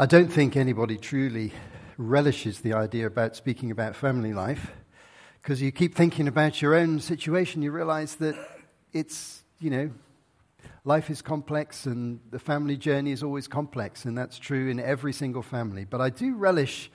I don't think anybody truly relishes the idea about speaking about family life because you keep thinking about your own situation. You realize that it's, you know, life is complex and the family journey is always complex, and that's true in every single family. But I do relish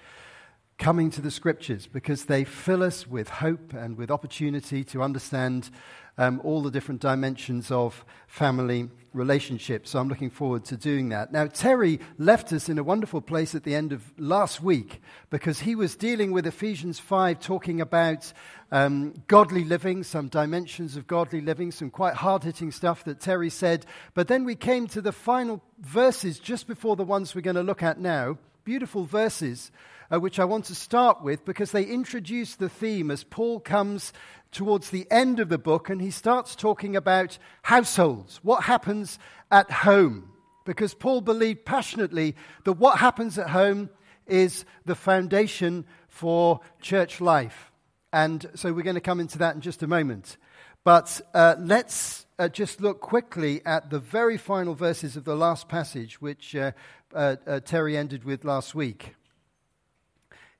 coming to the scriptures because they fill us with hope and with opportunity to understand um, all the different dimensions of family relationships. So I'm looking forward to doing that. Now, Terry left us in a wonderful place at the end of last week because he was dealing with Ephesians 5, talking about um, godly living, some dimensions of godly living, some quite hard hitting stuff that Terry said. But then we came to the final verses just before the ones we're going to look at now. Beautiful verses. Uh, which I want to start with because they introduce the theme as Paul comes towards the end of the book and he starts talking about households, what happens at home. Because Paul believed passionately that what happens at home is the foundation for church life. And so we're going to come into that in just a moment. But uh, let's uh, just look quickly at the very final verses of the last passage, which uh, uh, uh Terry ended with last week.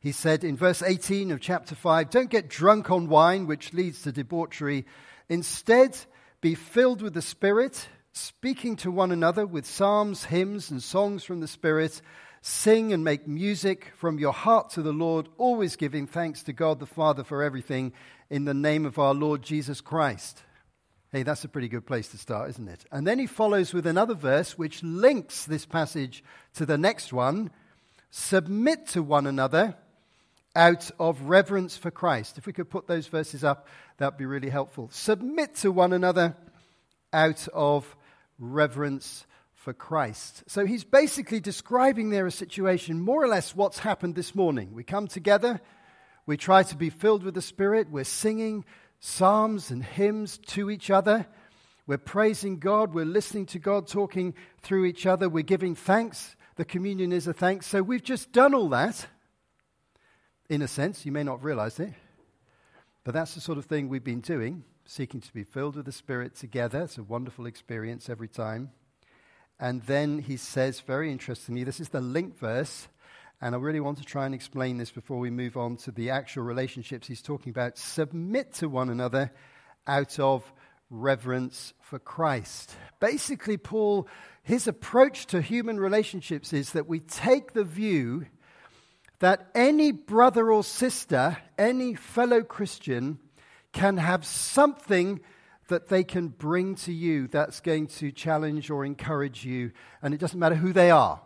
He said in verse 18 of chapter 5 Don't get drunk on wine, which leads to debauchery. Instead, be filled with the Spirit, speaking to one another with psalms, hymns, and songs from the Spirit. Sing and make music from your heart to the Lord, always giving thanks to God the Father for everything in the name of our Lord Jesus Christ. Hey, that's a pretty good place to start, isn't it? And then he follows with another verse which links this passage to the next one Submit to one another out of reverence for Christ. If we could put those verses up, that would be really helpful. Submit to one another out of reverence for Christ. So he's basically describing there a situation, more or less what's happened this morning. We come together, we try to be filled with the Spirit, we're singing psalms and hymns to each other. We're praising God, we're listening to God, talking through each other, we're giving thanks. The communion is a thanks. So we've just done all that in a sense. You may not realize it. But that's the sort of thing we've been doing, seeking to be filled with the Spirit together. It's a wonderful experience every time. And then he says, very interestingly, this is the link verse. And I really want to try and explain this before we move on to the actual relationships he's talking about. Submit to one another out of reverence for Christ. Basically, Paul, his approach to human relationships is that we take the view that any brother or sister, any fellow Christian, can have something that they can bring to you that's going to challenge or encourage you, and it doesn't matter who they are.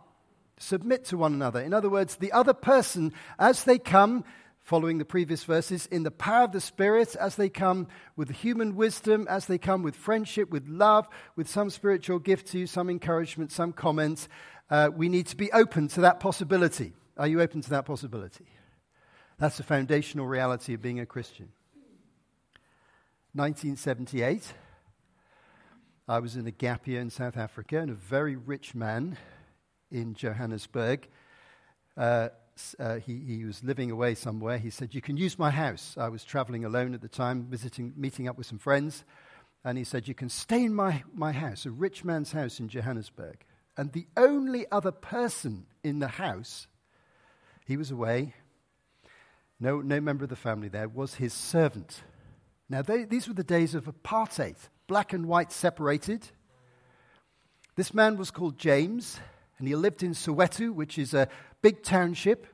Submit to one another. In other words, the other person, as they come, following the previous verses, in the power of the Spirit, as they come with human wisdom, as they come with friendship, with love, with some spiritual gift to you, some encouragement, some comments, uh, we need to be open to that possibility. Are you open to that possibility? That's the foundational reality of being a Christian. 1978, I was in a gap year in South Africa, and a very rich man in Johannesburg, uh, uh, he, he, was living away somewhere. He said, You can use my house. I was traveling alone at the time, visiting, meeting up with some friends. And he said, You can stay in my, my house, a rich man's house in Johannesburg. And the only other person in the house he was away. No, no member of the family there was his servant. Now, they, these were the days of apartheid, black and white separated. This man was called James, and he lived in Soweto, which is a big township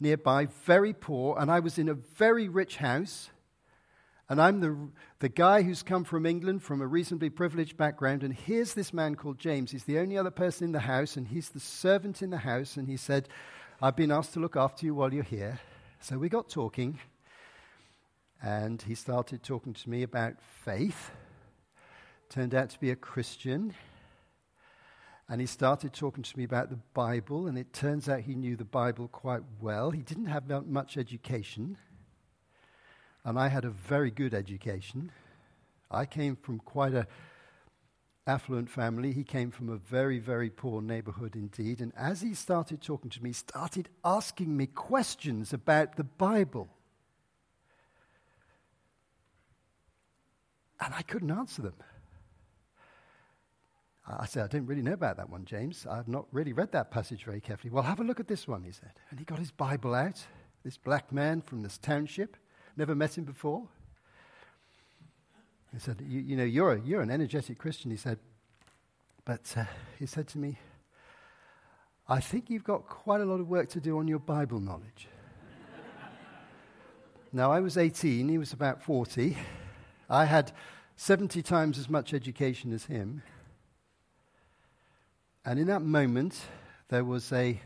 nearby, very poor. And I was in a very rich house. And I'm the, the guy who's come from England from a reasonably privileged background. And here's this man called James. He's the only other person in the house, and he's the servant in the house. And he said, I've been asked to look after you while you're here. So we got talking, and he started talking to me about faith. Turned out to be a Christian. And he started talking to me about the Bible, and it turns out he knew the Bible quite well. He didn't have much education, and I had a very good education. I came from quite a affluent family. He came from a very, very poor neighborhood indeed. And as he started talking to me, started asking me questions about the Bible. And I couldn't answer them. I said, I don't really know about that one, James. I've not really read that passage very carefully. Well, have a look at this one, he said. And he got his Bible out, this black man from this township, never met him before. He said, You, you know, you're, a, you're an energetic Christian, he said. But uh, he said to me, I think you've got quite a lot of work to do on your Bible knowledge. now, I was 18, he was about 40. I had 70 times as much education as him. And in that moment, there was a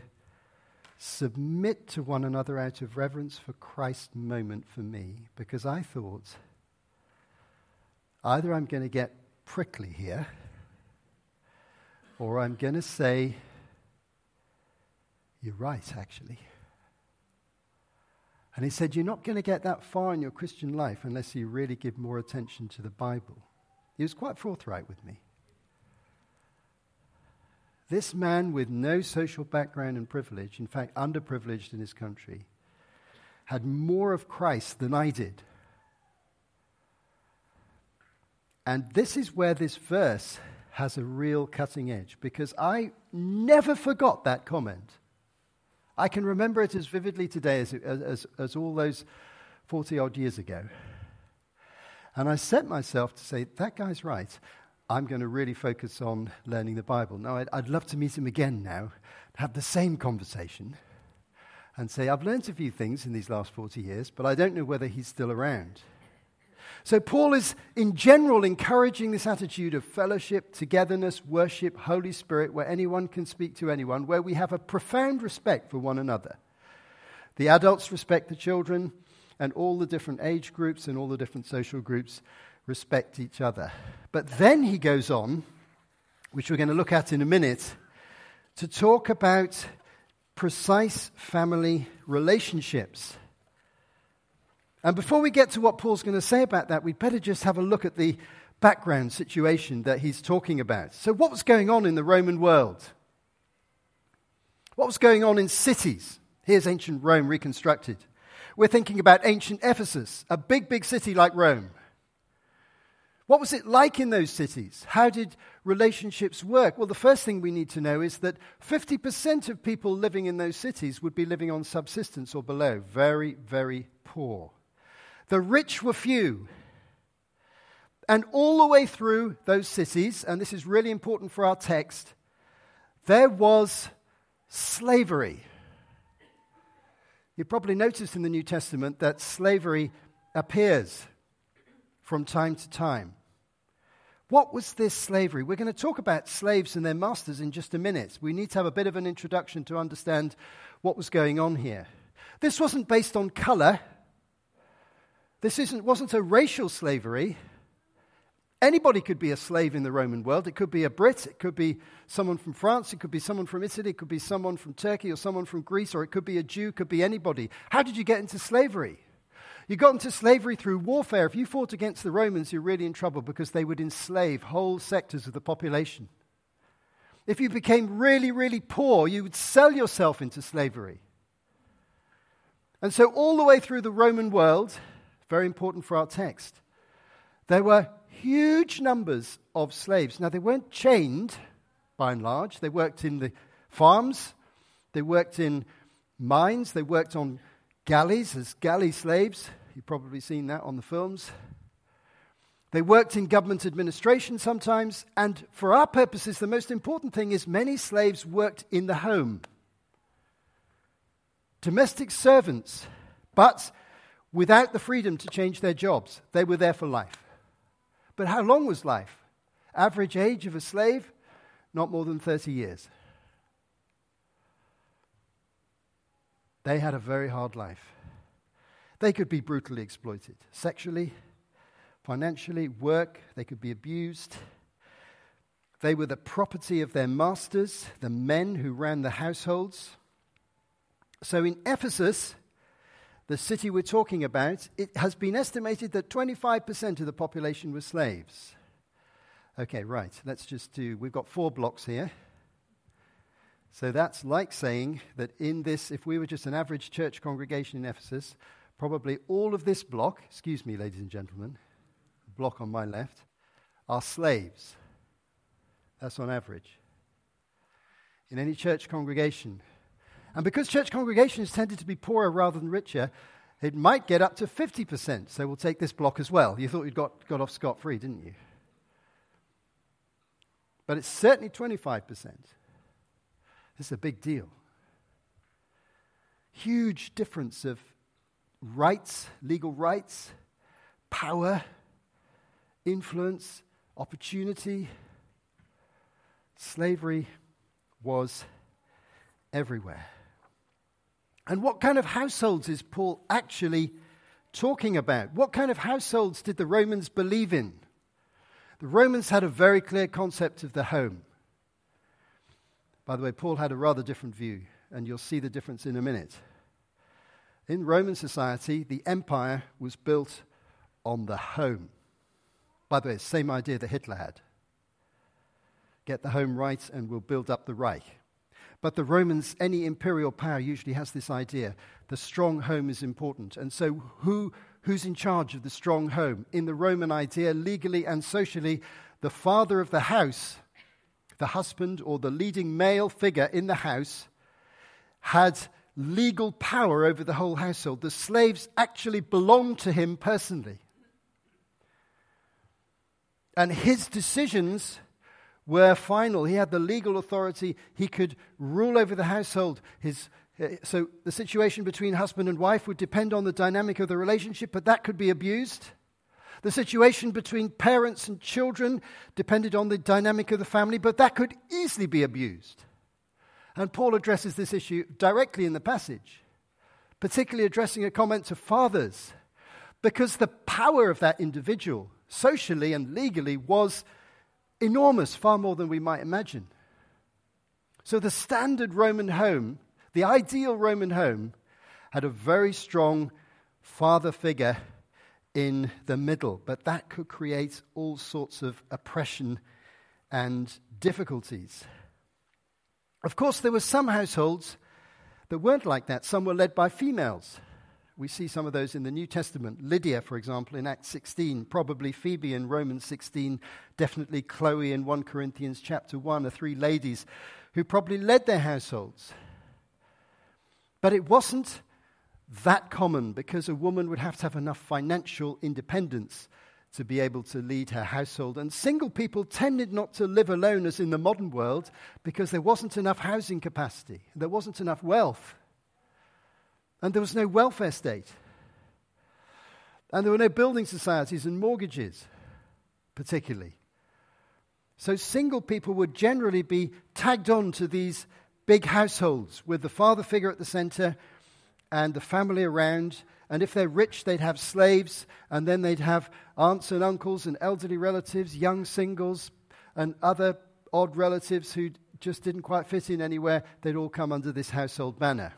submit to one another out of reverence for Christ moment for me, because I thought either I'm going to get prickly here, or I'm going to say, You're right, actually. And he said, You're not going to get that far in your Christian life unless you really give more attention to the Bible. He was quite forthright with me. This man with no social background and privilege, in fact, underprivileged in his country, had more of Christ than I did. And this is where this verse has a real cutting edge because I never forgot that comment. I can remember it as vividly today as, as, as all those 40 odd years ago. And I set myself to say, that guy's right. I'm going to really focus on learning the Bible. Now, I'd, I'd love to meet him again now, have the same conversation, and say, I've learned a few things in these last 40 years, but I don't know whether he's still around. So, Paul is in general encouraging this attitude of fellowship, togetherness, worship, Holy Spirit, where anyone can speak to anyone, where we have a profound respect for one another. The adults respect the children, and all the different age groups and all the different social groups respect each other. But then he goes on, which we're going to look at in a minute, to talk about precise family relationships. And before we get to what Paul's going to say about that, we'd better just have a look at the background situation that he's talking about. So, what was going on in the Roman world? What was going on in cities? Here's ancient Rome reconstructed. We're thinking about ancient Ephesus, a big, big city like Rome. What was it like in those cities? How did relationships work? Well, the first thing we need to know is that 50% of people living in those cities would be living on subsistence or below, very, very poor. The rich were few. And all the way through those cities, and this is really important for our text, there was slavery. You probably noticed in the New Testament that slavery appears from time to time. What was this slavery? We're going to talk about slaves and their masters in just a minute. We need to have a bit of an introduction to understand what was going on here. This wasn't based on color, this isn't, wasn't a racial slavery. Anybody could be a slave in the Roman world. It could be a Brit, it could be someone from France, it could be someone from Italy, it could be someone from Turkey or someone from Greece, or it could be a Jew, it could be anybody. How did you get into slavery? You got into slavery through warfare. If you fought against the Romans, you're really in trouble because they would enslave whole sectors of the population. If you became really, really poor, you would sell yourself into slavery. And so, all the way through the Roman world, very important for our text, there were huge numbers of slaves. Now, they weren't chained by and large, they worked in the farms, they worked in mines, they worked on galleys as galley slaves. You've probably seen that on the films. They worked in government administration sometimes, and for our purposes, the most important thing is many slaves worked in the home. Domestic servants, but without the freedom to change their jobs. They were there for life. But how long was life? Average age of a slave? Not more than 30 years. They had a very hard life. They could be brutally exploited sexually, financially, work, they could be abused. They were the property of their masters, the men who ran the households. So in Ephesus, the city we're talking about, it has been estimated that 25% of the population were slaves. Okay, right, let's just do, we've got four blocks here. So that's like saying that in this, if we were just an average church congregation in Ephesus, probably all of this block, excuse me, ladies and gentlemen, block on my left, are slaves. That's on average. In any church congregation. And because church congregations tended to be poorer rather than richer, it might get up to 50%. So we'll take this block as well. You thought you'd got, got off scot free, didn't you? But it's certainly 25%. This is a big deal. Huge difference of rights, legal rights, power, influence, opportunity. Slavery was everywhere. And what kind of households is Paul actually talking about? What kind of households did the Romans believe in? The Romans had a very clear concept of the home. By the way, Paul had a rather different view, and you'll see the difference in a minute. In Roman society, the empire was built on the home. By the way, same idea that Hitler had. Get the home right, and we'll build up the Reich. But the Romans, any imperial power usually has this idea the strong home is important. And so, who, who's in charge of the strong home? In the Roman idea, legally and socially, the father of the house, the husband or the leading male figure in the house, had legal power over the whole household. The slaves actually belonged to him personally. And his decisions were final. He had the legal authority. He could rule over the household. His, uh, so the situation between husband and wife would depend on the dynamic of the relationship, but that could be abused. The situation between parents and children depended on the dynamic of the family, but that could easily be abused. And Paul addresses this issue directly in the passage, particularly addressing a comment to fathers, because the power of that individual, socially and legally, was enormous, far more than we might imagine. So the standard Roman home, the ideal Roman home, had a very strong father figure in the middle, but that could create all sorts of oppression and difficulties. Of course, there were some households that weren't like that. Some were led by females. We see some of those in the New Testament. Lydia, for example, in Acts 16, probably Phoebe in Romans 16, definitely Chloe in 1 Corinthians chapter 1 are three ladies who probably led their households. But it wasn't that common because a woman would have to have enough financial independence to be able to lead her household. And single people tended not to live alone as in the modern world because there wasn't enough housing capacity, there wasn't enough wealth. And there was no welfare state. And there were no building societies and mortgages, particularly. So single people would generally be tagged on to these big households with the father figure at the center and the family around. And if they're rich, they'd have slaves, and then they'd have aunts and uncles and elderly relatives, young singles, and other odd relatives who just didn't quite fit in anywhere. They'd all come under this household banner.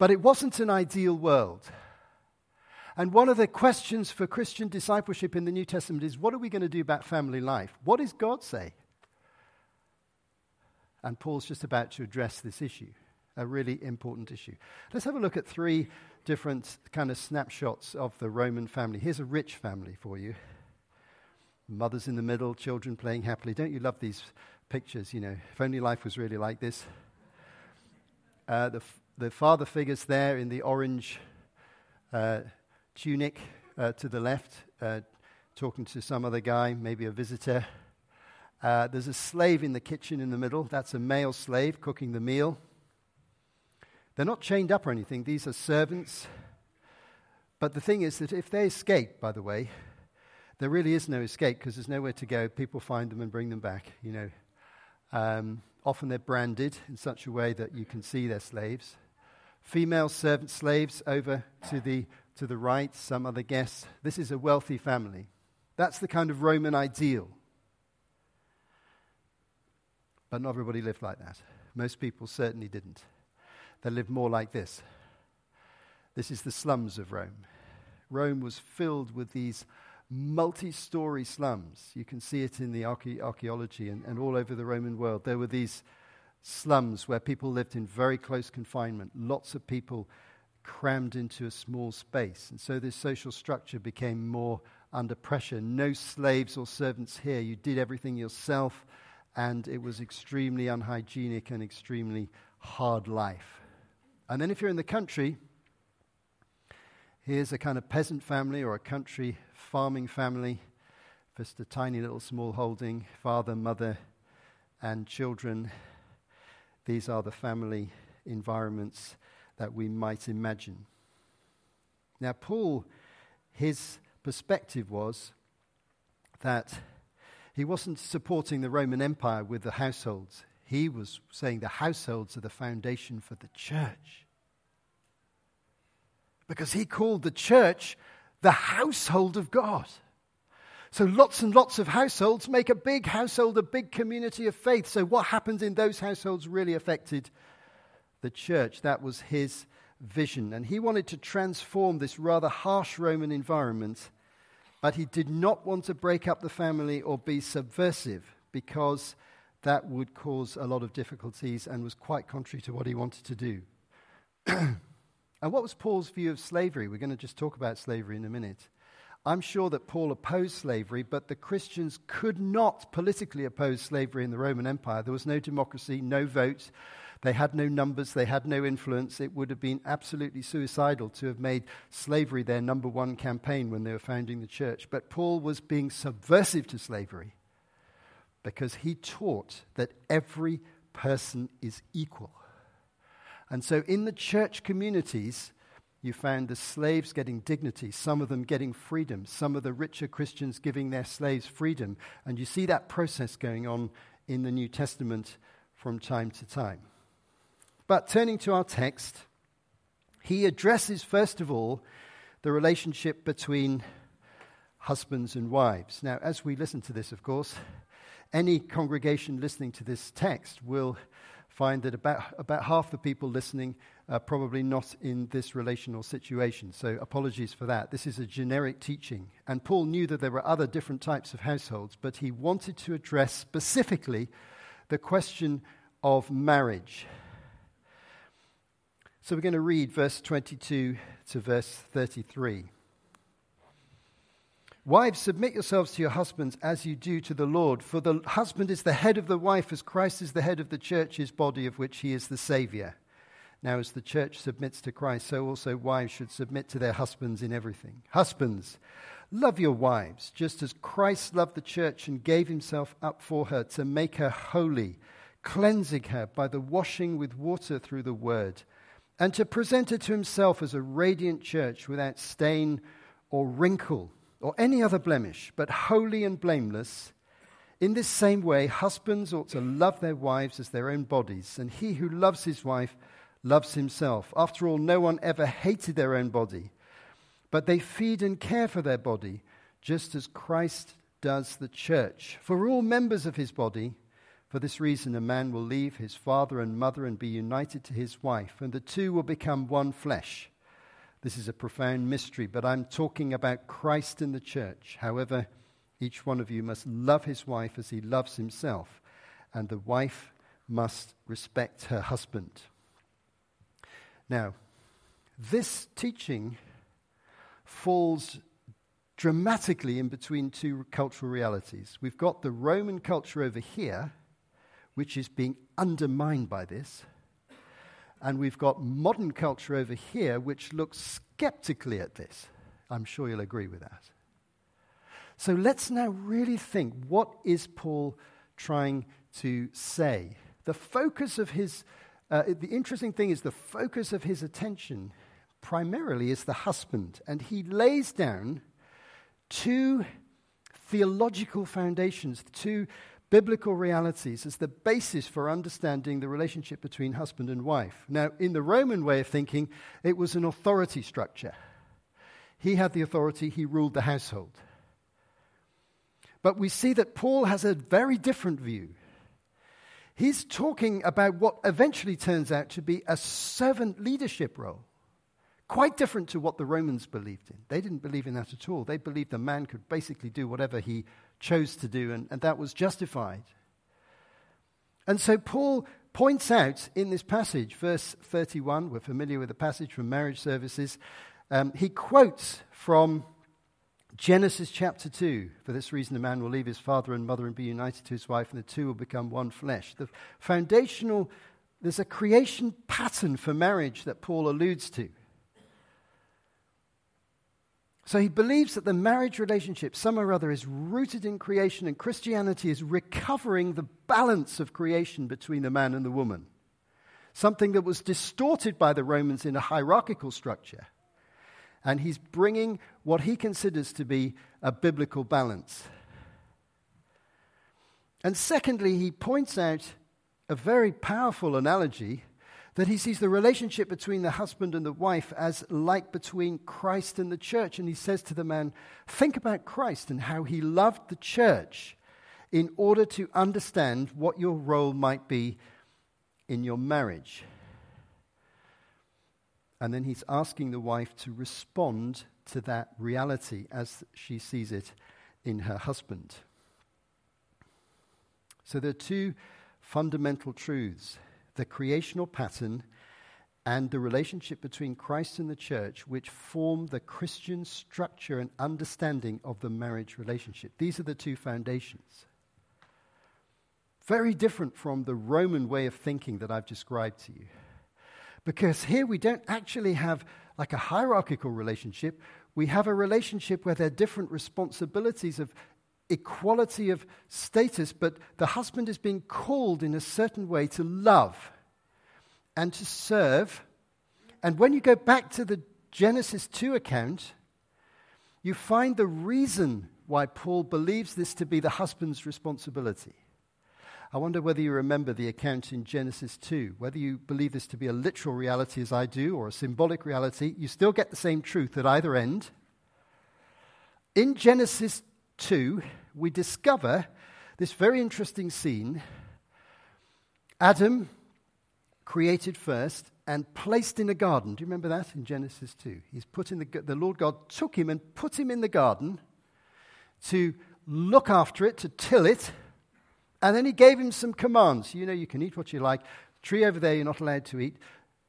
But it wasn't an ideal world. And one of the questions for Christian discipleship in the New Testament is what are we going to do about family life? What does God say? And Paul's just about to address this issue, a really important issue. Let's have a look at three different kind of snapshots of the Roman family. Here's a rich family for you mothers in the middle, children playing happily. Don't you love these pictures? You know, if only life was really like this. Uh, the, the father figures there in the orange uh, tunic uh, to the left, uh, talking to some other guy, maybe a visitor. Uh, there's a slave in the kitchen in the middle. That's a male slave cooking the meal. They're not chained up or anything, these are servants. But the thing is that if they escape, by the way, there really is no escape because there's nowhere to go. People find them and bring them back, you know. Um, often they're branded in such a way that you can see they're slaves female servant slaves over to the, to the right, some other guests. This is a wealthy family. That's the kind of Roman ideal. But not everybody lived like that. Most people certainly didn't. They lived more like this. This is the slums of Rome. Rome was filled with these multi story slums. You can see it in the archaeology and, and all over the Roman world. There were these slums where people lived in very close confinement, lots of people crammed into a small space. And so this social structure became more under pressure. No slaves or servants here. You did everything yourself, and it was extremely unhygienic and extremely hard life. And then if you're in the country, here's a kind of peasant family or a country farming family, just a tiny little small holding, father, mother, and children. These are the family environments that we might imagine. Now, Paul, his perspective was that he wasn't supporting the Roman Empire with the households. He was saying the households are the foundation for the church. Because he called the church the household of God. So lots and lots of households make a big household, a big community of faith. So what happened in those households really affected the church. That was his vision. And he wanted to transform this rather harsh Roman environment, but he did not want to break up the family or be subversive because that would cause a lot of difficulties and was quite contrary to what he wanted to do. and what was Paul's view of slavery? We're going to just talk about slavery in a minute. I'm sure that Paul opposed slavery, but the Christians could not politically oppose slavery in the Roman Empire. There was no democracy, no vote. They had no numbers, they had no influence. It would have been absolutely suicidal to have made slavery their number one campaign when they were founding the church. But Paul was being subversive to slavery because he taught that every person is equal. And so in the church communities, you found the slaves getting dignity, some of them getting freedom, some of the richer Christians giving their slaves freedom. And you see that process going on in the New Testament from time to time. But turning to our text, he addresses, first of all, the relationship between husbands and wives. Now, as we listen to this, of course, any congregation listening to this text will find that about, about half the people listening are probably not in this relational situation. So, apologies for that. This is a generic teaching. And Paul knew that there were other different types of households, but he wanted to address specifically the question of marriage. So, we're going to read verse 22 to verse 33. Wives, submit yourselves to your husbands as you do to the Lord, for the husband is the head of the wife, as Christ is the head of the church, his body, of which he is the Savior. Now, as the church submits to Christ, so also wives should submit to their husbands in everything. Husbands, love your wives, just as Christ loved the church and gave himself up for her to make her holy, cleansing her by the washing with water through the word, and to present her to himself as a radiant church without stain or wrinkle or any other blemish, but holy and blameless. In this same way, husbands ought to love their wives as their own bodies, and he who loves his wife loves himself. After all, no one ever hated their own body, but they feed and care for their body, just as Christ does the church. For all members of his body, for this reason, a man will leave his father and mother and be united to his wife, and the two will become one flesh. This is a profound mystery, but I'm talking about Christ in the church. However, each one of you must love his wife as he loves himself, and the wife must respect her husband. Now, this teaching falls dramatically in between two cultural realities. We've got the Roman culture over here, which is being undermined by this. And we've got modern culture over here, which looks skeptically at this. I'm sure you'll agree with that. So let's now really think what is Paul trying to say? The focus of his, uh, the interesting thing is the focus of his attention primarily is the husband. And he lays down two theological foundations, two biblical realities as the basis for understanding the relationship between husband and wife. Now, in the Roman way of thinking, it was an authority structure. He had the authority, he ruled the household. But we see that Paul has a very different view. He's talking about what eventually turns out to be a servant leadership role. Quite different to what the Romans believed in. They didn't believe in that at all. They believed a man could basically do whatever he chose to do, and, and that was justified. And so Paul points out in this passage, verse 31, we're familiar with the passage from marriage services, um, he quotes from Genesis chapter 2. For this reason, a man will leave his father and mother and be united to his wife, and the two will become one flesh. The foundational, there's a creation pattern for marriage that Paul alludes to. So he believes that the marriage relationship, somehow or other, is rooted in creation, and Christianity is recovering the balance of creation between the man and the woman. Something that was distorted by the Romans in a hierarchical structure. And he's bringing what he considers to be a biblical balance. And secondly, he points out a very powerful analogy that he sees the relationship between the husband and the wife as like between Christ and the church. And he says to the man, Think about Christ and how he loved the church in order to understand what your role might be in your marriage. And then he's asking the wife to respond to that reality as she sees it in her husband. So there are two fundamental truths the creational pattern, and the relationship between Christ and the church, which form the Christian structure and understanding of the marriage relationship. These are the two foundations. Very different from the Roman way of thinking that I've described to you. Because here we don't actually have like a hierarchical relationship, we have a relationship where there are different responsibilities of equality of status, but the husband is being called in a certain way to love and to serve. And when you go back to the Genesis 2 account, you find the reason why Paul believes this to be the husband's responsibility. I wonder whether you remember the account in Genesis 2, whether you believe this to be a literal reality as I do or a symbolic reality, you still get the same truth at either end. In Genesis 2, we discover this very interesting scene. Adam created first and placed in a garden. Do you remember that in Genesis 2? He's put in the, the Lord God took him and put him in the garden to look after it, to till it, and then he gave him some commands. You know, you can eat what you like. Tree over there, you're not allowed to eat.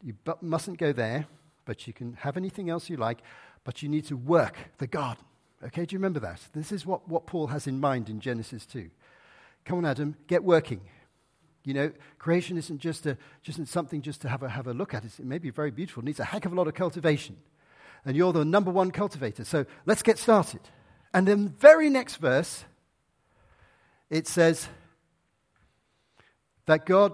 You mustn't go there, but you can have anything else you like, but you need to work the garden. Okay, do you remember that? This is what, what Paul has in mind in Genesis 2. Come on, Adam, get working. You know, creation isn't just, a, just something just to have a, have a look at. It's, It may be very beautiful. It needs a heck of a lot of cultivation. And you're the number one cultivator. So let's get started. And then the very next verse, it says that God,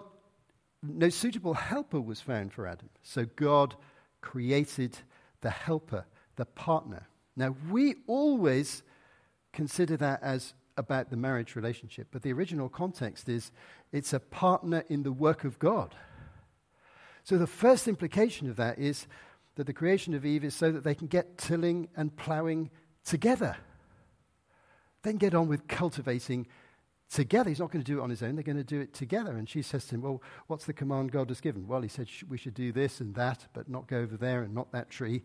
no suitable helper was found for Adam. So God created the helper, the partner. Now, we always consider that as about the marriage relationship, but the original context is it's a partner in the work of God. So, the first implication of that is that the creation of Eve is so that they can get tilling and plowing together. Then get on with cultivating together. He's not going to do it on his own, they're going to do it together. And she says to him, Well, what's the command God has given? Well, he said we should do this and that, but not go over there and not that tree.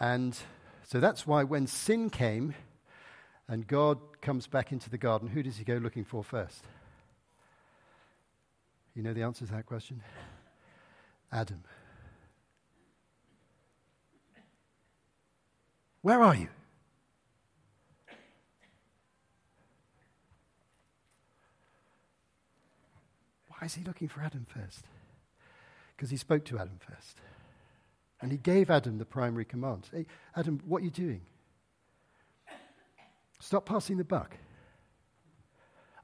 And so that's why when sin came and God comes back into the garden, who does he go looking for first? You know the answer to that question? Adam. Where are you? Why is he looking for Adam first? Because he spoke to Adam first. And he gave Adam the primary command Hey, Adam, what are you doing? Stop passing the buck.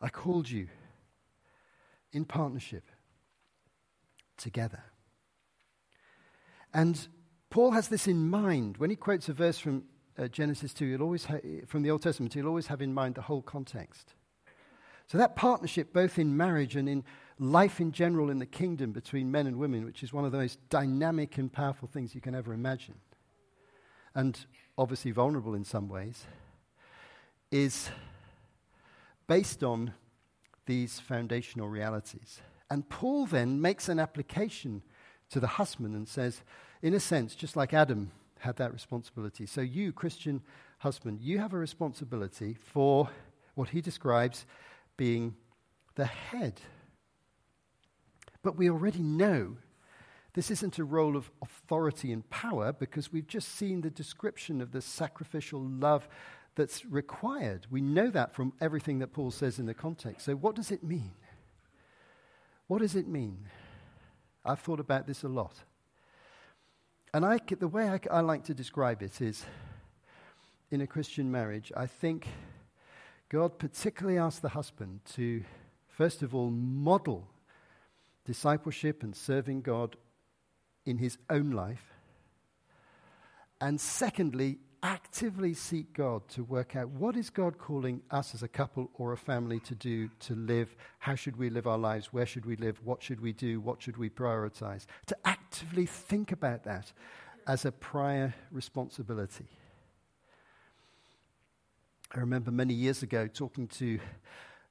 I called you in partnership together. And Paul has this in mind. When he quotes a verse from uh, Genesis 2, he'll always ha- from the Old Testament, he'll always have in mind the whole context. So that partnership, both in marriage and in life in general in the kingdom between men and women, which is one of the most dynamic and powerful things you can ever imagine, and obviously vulnerable in some ways, is based on these foundational realities. And Paul then makes an application to the husband and says, in a sense, just like Adam had that responsibility, so you, Christian husband, you have a responsibility for what he describes being the head But we already know this isn't a role of authority and power because we've just seen the description of the sacrificial love that's required. We know that from everything that Paul says in the context. So, what does it mean? What does it mean? I've thought about this a lot. And I, the way I, I like to describe it is in a Christian marriage, I think God particularly asks the husband to, first of all, model discipleship and serving God in his own life. And secondly, actively seek God to work out what is God calling us as a couple or a family to do, to live, how should we live our lives, where should we live, what should we do, what should we prioritize. To actively think about that as a prior responsibility. I remember many years ago talking to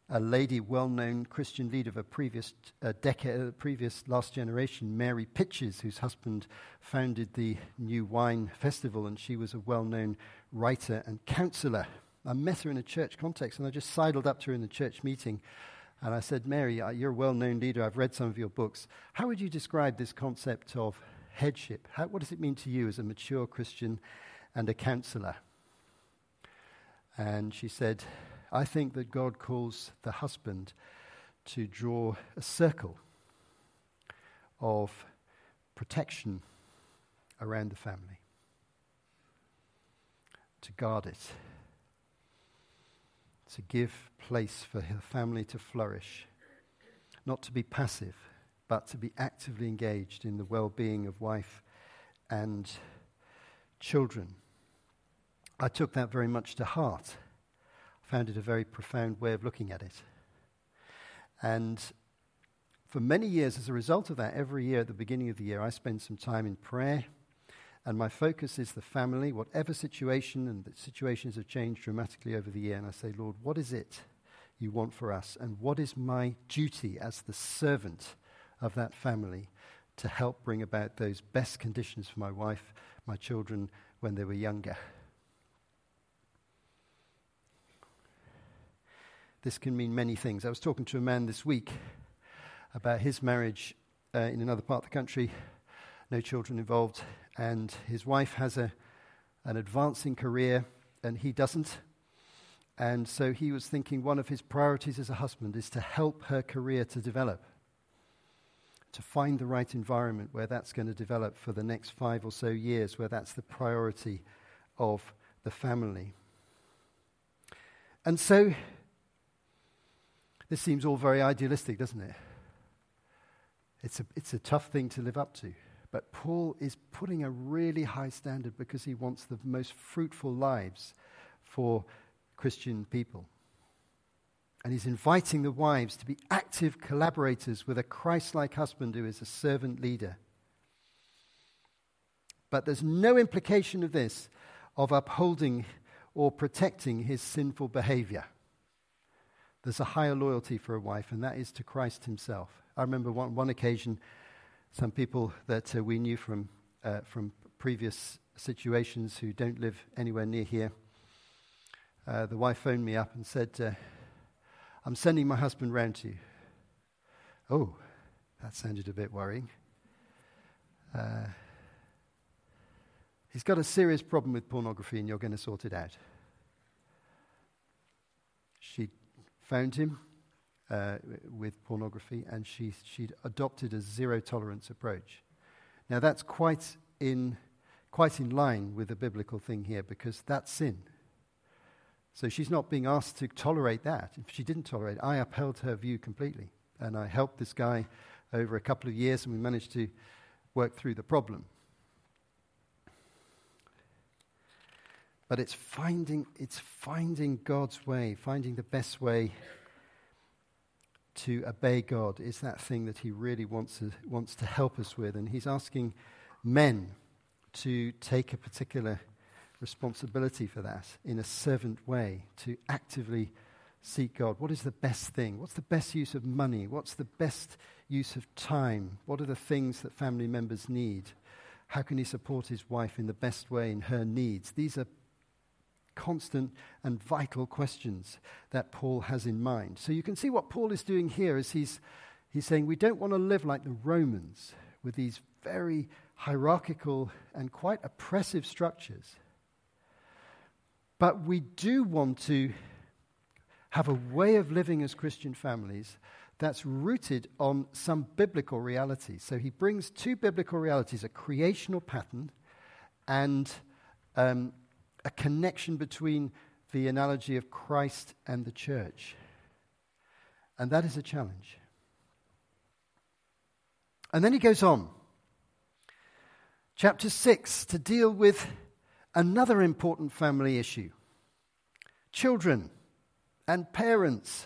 a lady, well known Christian leader of a previous uh, decade, previous last generation, Mary Pytches, whose husband founded the New Wine Festival, and she was a well known writer and counselor. I met her in a church context, and I just sidled up to her in the church meeting. And I said, Mary, uh, you're a well known leader. I've read some of your books. How would you describe this concept of headship? How, what does it mean to you as a mature Christian and a counselor? And she said, I think that God calls the husband to draw a circle of protection around the family, to guard it, to give place for the family to flourish, not to be passive, but to be actively engaged in the well being of wife and children. I took that very much to heart found it a very profound way of looking at it. And for many years, as a result of that, every year at the beginning of the year, I spend some time in prayer. And my focus is the family, whatever situation, and the situations have changed dramatically over the year. And I say, Lord, what is it you want for us? And what is my duty as the servant of that family to help bring about those best conditions for my wife, my children, when they were younger? This can mean many things. I was talking to a man this week about his marriage uh, in another part of the country, no children involved, and his wife has a, an advancing career and he doesn't. And so he was thinking one of his priorities as a husband is to help her career to develop, to find the right environment where that's going to develop for the next five or so years, where that's the priority of the family. And so this seems all very idealistic, doesn't it? It's a, it's a tough thing to live up to. But Paul is putting a really high standard because he wants the most fruitful lives for Christian people. And he's inviting the wives to be active collaborators with a Christ like husband who is a servant leader. But there's no implication of this of upholding or protecting his sinful behavior. There's a higher loyalty for a wife, and that is to Christ himself. I remember one, one occasion, some people that uh, we knew from, uh, from previous situations who don't live anywhere near here, uh, the wife phoned me up and said, uh, I'm sending my husband round to you. Oh, that sounded a bit worrying. Uh, he's got a serious problem with pornography, and you're going to sort it out. She found him uh, with pornography, and she, she'd adopted a zero tolerance approach. Now, that's quite in, quite in line with the biblical thing here because that's sin. So she's not being asked to tolerate that. If she didn't tolerate it, I upheld her view completely. And I helped this guy over a couple of years, and we managed to work through the problem. But it's finding, it's finding God's way, finding the best way to obey God is that thing that He really wants to, wants to help us with. And He's asking men to take a particular responsibility for that in a servant way, to actively seek God. What is the best thing? What's the best use of money? What's the best use of time? What are the things that family members need? How can he support his wife in the best way in her needs? These are constant and vital questions that Paul has in mind. So you can see what Paul is doing here is he's, He's saying we don't want to live like the Romans with these very hierarchical and quite oppressive structures. But we do want to have a way of living as Christian families that's rooted on some biblical reality. So he brings two biblical realities a creational pattern and um, a connection between the analogy of Christ and the church. And that is a challenge. And then he goes on, chapter 6, to deal with another important family issue children and parents.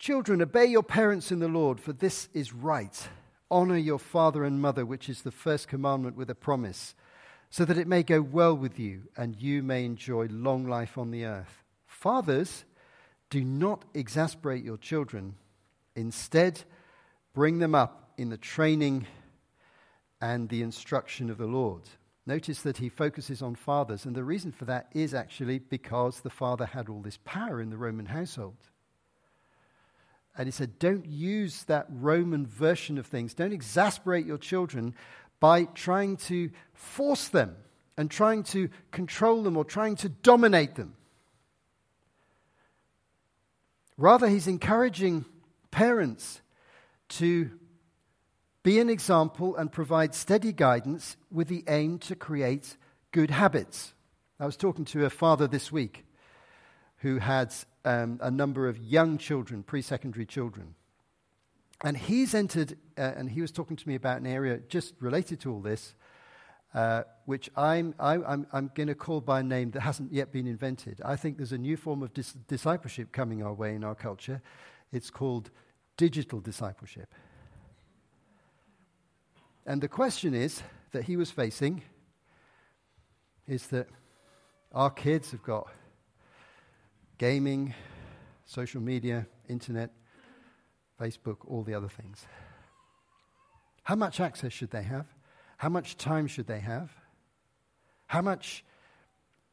Children, obey your parents in the Lord, for this is right. Honor your father and mother, which is the first commandment with a promise, so that it may go well with you and you may enjoy long life on the earth. Fathers, do not exasperate your children. Instead, bring them up in the training and the instruction of the Lord. Notice that he focuses on fathers, and the reason for that is actually because the father had all this power in the Roman household. And he said, Don't use that Roman version of things. Don't exasperate your children by trying to force them and trying to control them or trying to dominate them. Rather, he's encouraging parents to be an example and provide steady guidance with the aim to create good habits. I was talking to a father this week who had um, a number of young children, pre secondary children. And he's entered, uh, and he was talking to me about an area just related to all this, uh, which I'm, I, am I'm, I'm going to call by a name that hasn't yet been invented. I think there's a new form of dis- discipleship coming our way in our culture. It's called digital discipleship. And the question is that he was facing is that our kids have got gaming, social media, internet, Facebook, all the other things. How much access should they have? How much time should they have? How much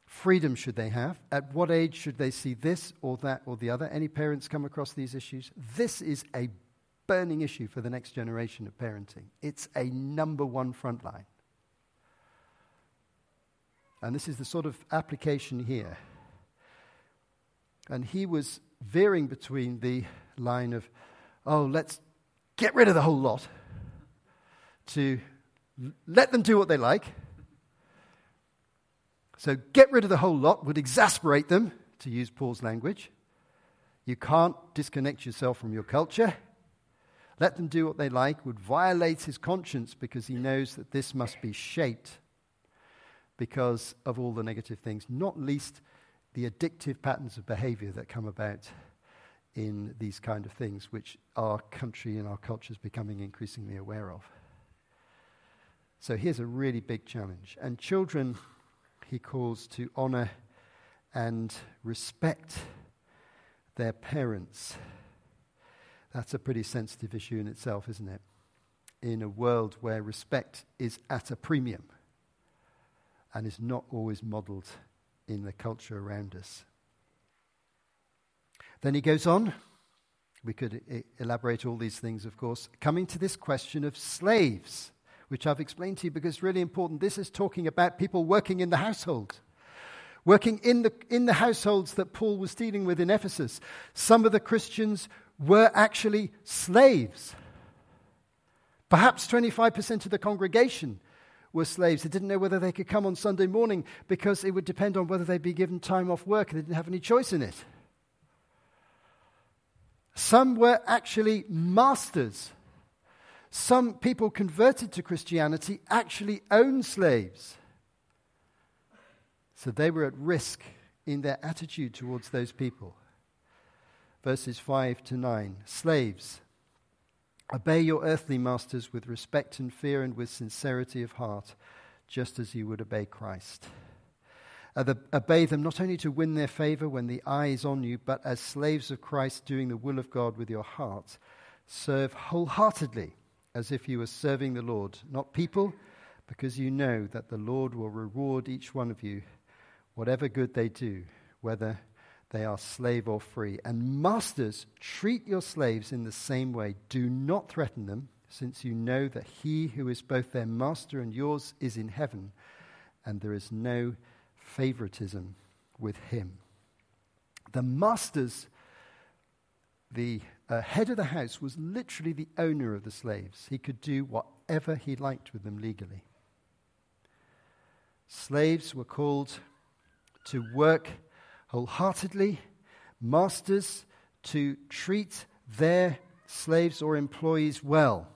freedom should they have? At what age should they see this or that or the other? Any parents come across these issues? This is a burning issue for the next generation of parenting. It's a number one front line. And this is the sort of application here. And he was veering between the line of, oh, let's get rid of the whole lot, to let them do what they like. So, get rid of the whole lot would exasperate them, to use Paul's language. You can't disconnect yourself from your culture. Let them do what they like would violate his conscience because he knows that this must be shaped because of all the negative things, not least the addictive patterns of behavior that come about in these kind of things, which our country and our culture is becoming increasingly aware of. So here's a really big challenge. And children, he calls to honor and respect their parents. That's a pretty sensitive issue in itself, isn't it? In a world where respect is at a premium and is not always modeled in the culture around us. Then he goes on. We could elaborate all these things, of course, coming to this question of slaves, which I've explained to you because it's really important. This is talking about people working in the household, working in the, in the households that Paul was dealing with in Ephesus. Some of the Christians were actually slaves. Perhaps 25% of the congregation were slaves. They didn't know whether they could come on Sunday morning because it would depend on whether they'd be given time off work and they didn't have any choice in it. Some were actually masters. Some people converted to Christianity actually owned slaves. So they were at risk in their attitude towards those people. Verses 5 to 9 Slaves, Obey your earthly masters with respect and fear and with sincerity of heart, just as you would obey Christ. Obey them not only to win their favor when the eye is on you, but as slaves of Christ, doing the will of God with your heart. Serve wholeheartedly, as if you were serving the Lord, not people, because you know that the Lord will reward each one of you, whatever good they do, whether they are slave or free. And masters, treat your slaves in the same way. Do not threaten them, since you know that he who is both their master and yours is in heaven, and there is no favoritism with him. The masters, the uh, head of the house, was literally the owner of the slaves. He could do whatever he liked with them legally. Slaves were called to work wholeheartedly, masters to treat their slaves or employees well.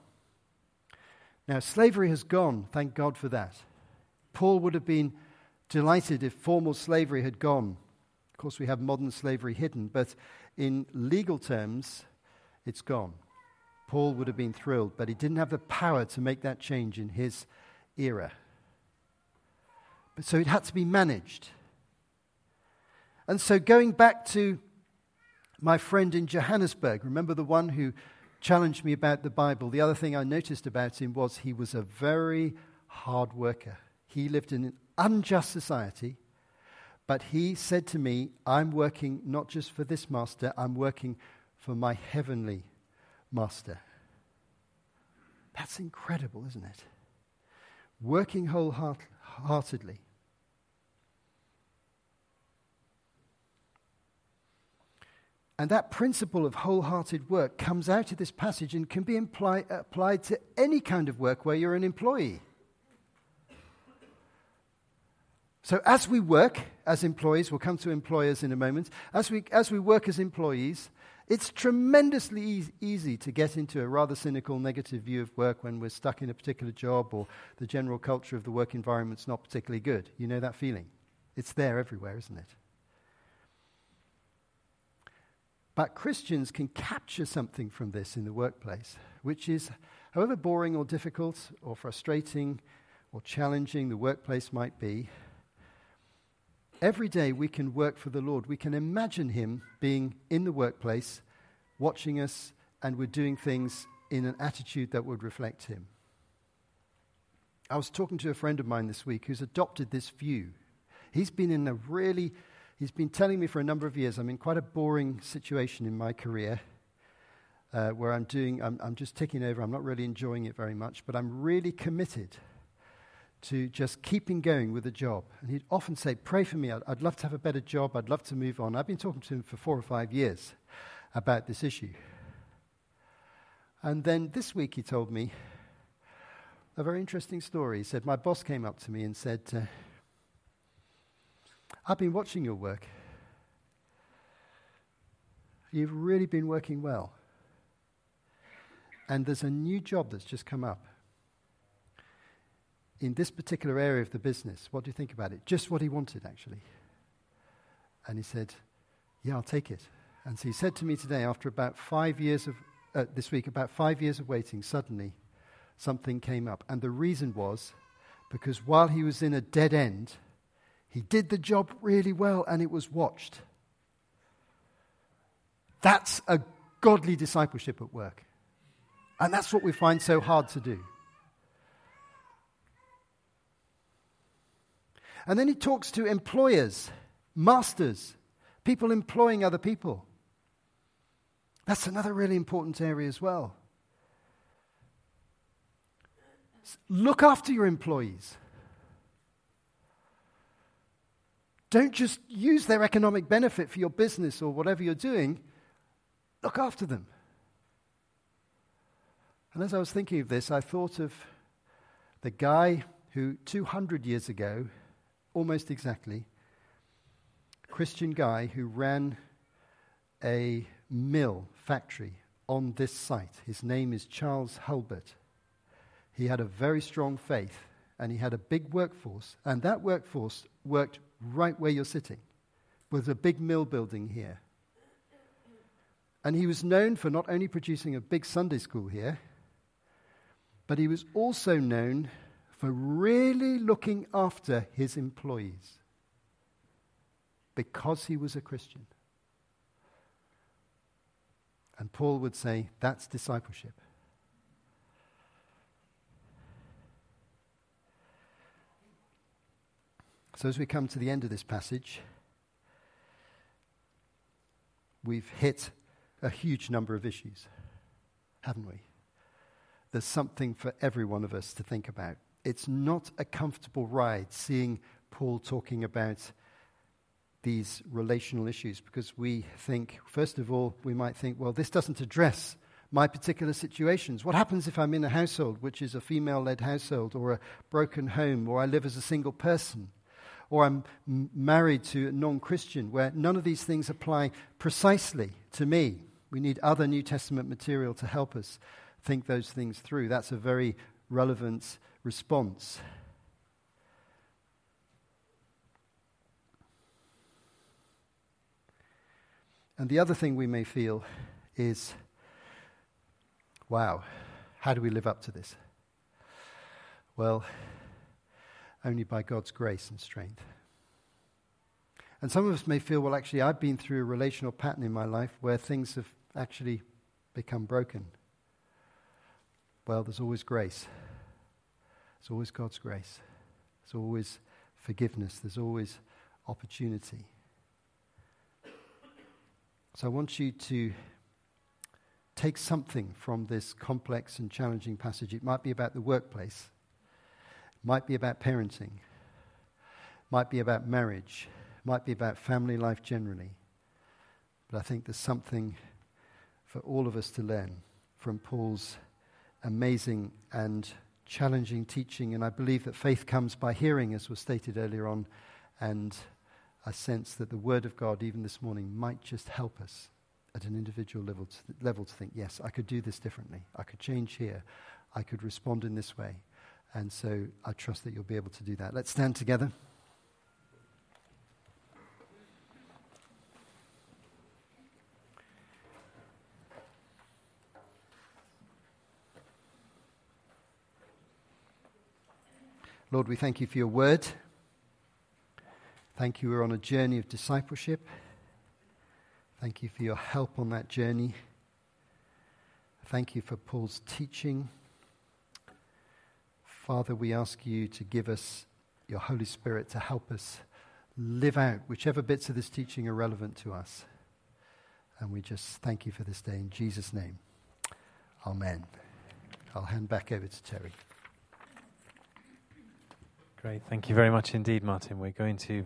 Now, slavery has gone, thank God for that. Paul would have been delighted if formal slavery had gone. Of course, we have modern slavery hidden, but in legal terms, it's gone. Paul would have been thrilled, but he didn't have the power to make that change in his era. But so it had to be managed. And so, going back to my friend in Johannesburg, remember the one who challenged me about the Bible? The other thing I noticed about him was he was a very hard worker. He lived in an unjust society, but he said to me, I'm working not just for this master, I'm working for my heavenly master. That's incredible, isn't it? Working wholeheartedly. And that principle of wholehearted work comes out of this passage and can be imply, applied to any kind of work where you're an employee. So, as we work as employees, we'll come to employers in a moment, as we, as we work as employees, it's tremendously e- easy to get into a rather cynical, negative view of work when we're stuck in a particular job or the general culture of the work environment's not particularly good. You know that feeling? It's there everywhere, isn't it? But Christians can capture something from this in the workplace, which is, however boring or difficult or frustrating or challenging the workplace might be, every day we can work for the Lord. We can imagine Him being in the workplace, watching us, and we're doing things in an attitude that would reflect Him. I was talking to a friend of mine this week who's adopted this view. He's been in a really He's been telling me for a number of years I'm in quite a boring situation in my career uh, where I'm doing, I'm, I'm just ticking over. I'm not really enjoying it very much, but I'm really committed to just keeping going with the job. And he'd often say, Pray for me. I'd, I'd love to have a better job. I'd love to move on. I've been talking to him for four or five years about this issue. And then this week he told me a very interesting story. He said, My boss came up to me and said, uh, I've been watching your work. You've really been working well. And there's a new job that's just come up in this particular area of the business. What do you think about it? Just what he wanted, actually. And he said, Yeah, I'll take it. And so he said to me today, after about five years of, uh, this week, about five years of waiting, suddenly something came up. And the reason was because while he was in a dead end, he did the job really well and it was watched. That's a godly discipleship at work. And that's what we find so hard to do. And then he talks to employers, masters, people employing other people. That's another really important area as well. Look after your employees. Don't just use their economic benefit for your business or whatever you're doing. Look after them. And as I was thinking of this, I thought of the guy who 200 years ago, almost exactly, Christian guy who ran a mill factory on this site. His name is Charles Hulbert. He had a very strong faith and he had a big workforce, and that workforce worked right where you're sitting. With a big mill building here. And he was known for not only producing a big Sunday school here, but he was also known for really looking after his employees because he was a Christian. And Paul would say that's discipleship. So, as we come to the end of this passage, we've hit a huge number of issues, haven't we? There's something for every one of us to think about. It's not a comfortable ride seeing Paul talking about these relational issues because we think, first of all, we might think, well, this doesn't address my particular situations. What happens if I'm in a household which is a female led household or a broken home or I live as a single person? Or I'm married to a non Christian, where none of these things apply precisely to me. We need other New Testament material to help us think those things through. That's a very relevant response. And the other thing we may feel is wow, how do we live up to this? Well, only by God's grace and strength. And some of us may feel, well, actually, I've been through a relational pattern in my life where things have actually become broken. Well, there's always grace. There's always God's grace. There's always forgiveness. There's always opportunity. So I want you to take something from this complex and challenging passage. It might be about the workplace, might be about parenting, might be about marriage, might be about family life generally. But I think there's something for all of us to learn from Paul's amazing and challenging teaching. And I believe that faith comes by hearing, as was stated earlier on, and I sense that the Word of God, even this morning, might just help us at an individual level to, level to think, yes, I could do this differently. I could change here. I could respond in this way. And so I trust that you'll be able to do that. Let's stand together. Lord, we thank you for your word. Thank you, we're on a journey of discipleship. Thank you for your help on that journey. Thank you for Paul's teaching. Father, we ask you to give us your Holy Spirit to help us live out whichever bits of this teaching are relevant to us. And we just thank you for this day in Jesus' name. Amen. I'll hand back over to Terry. Great. Thank you very much indeed, Martin. We're going to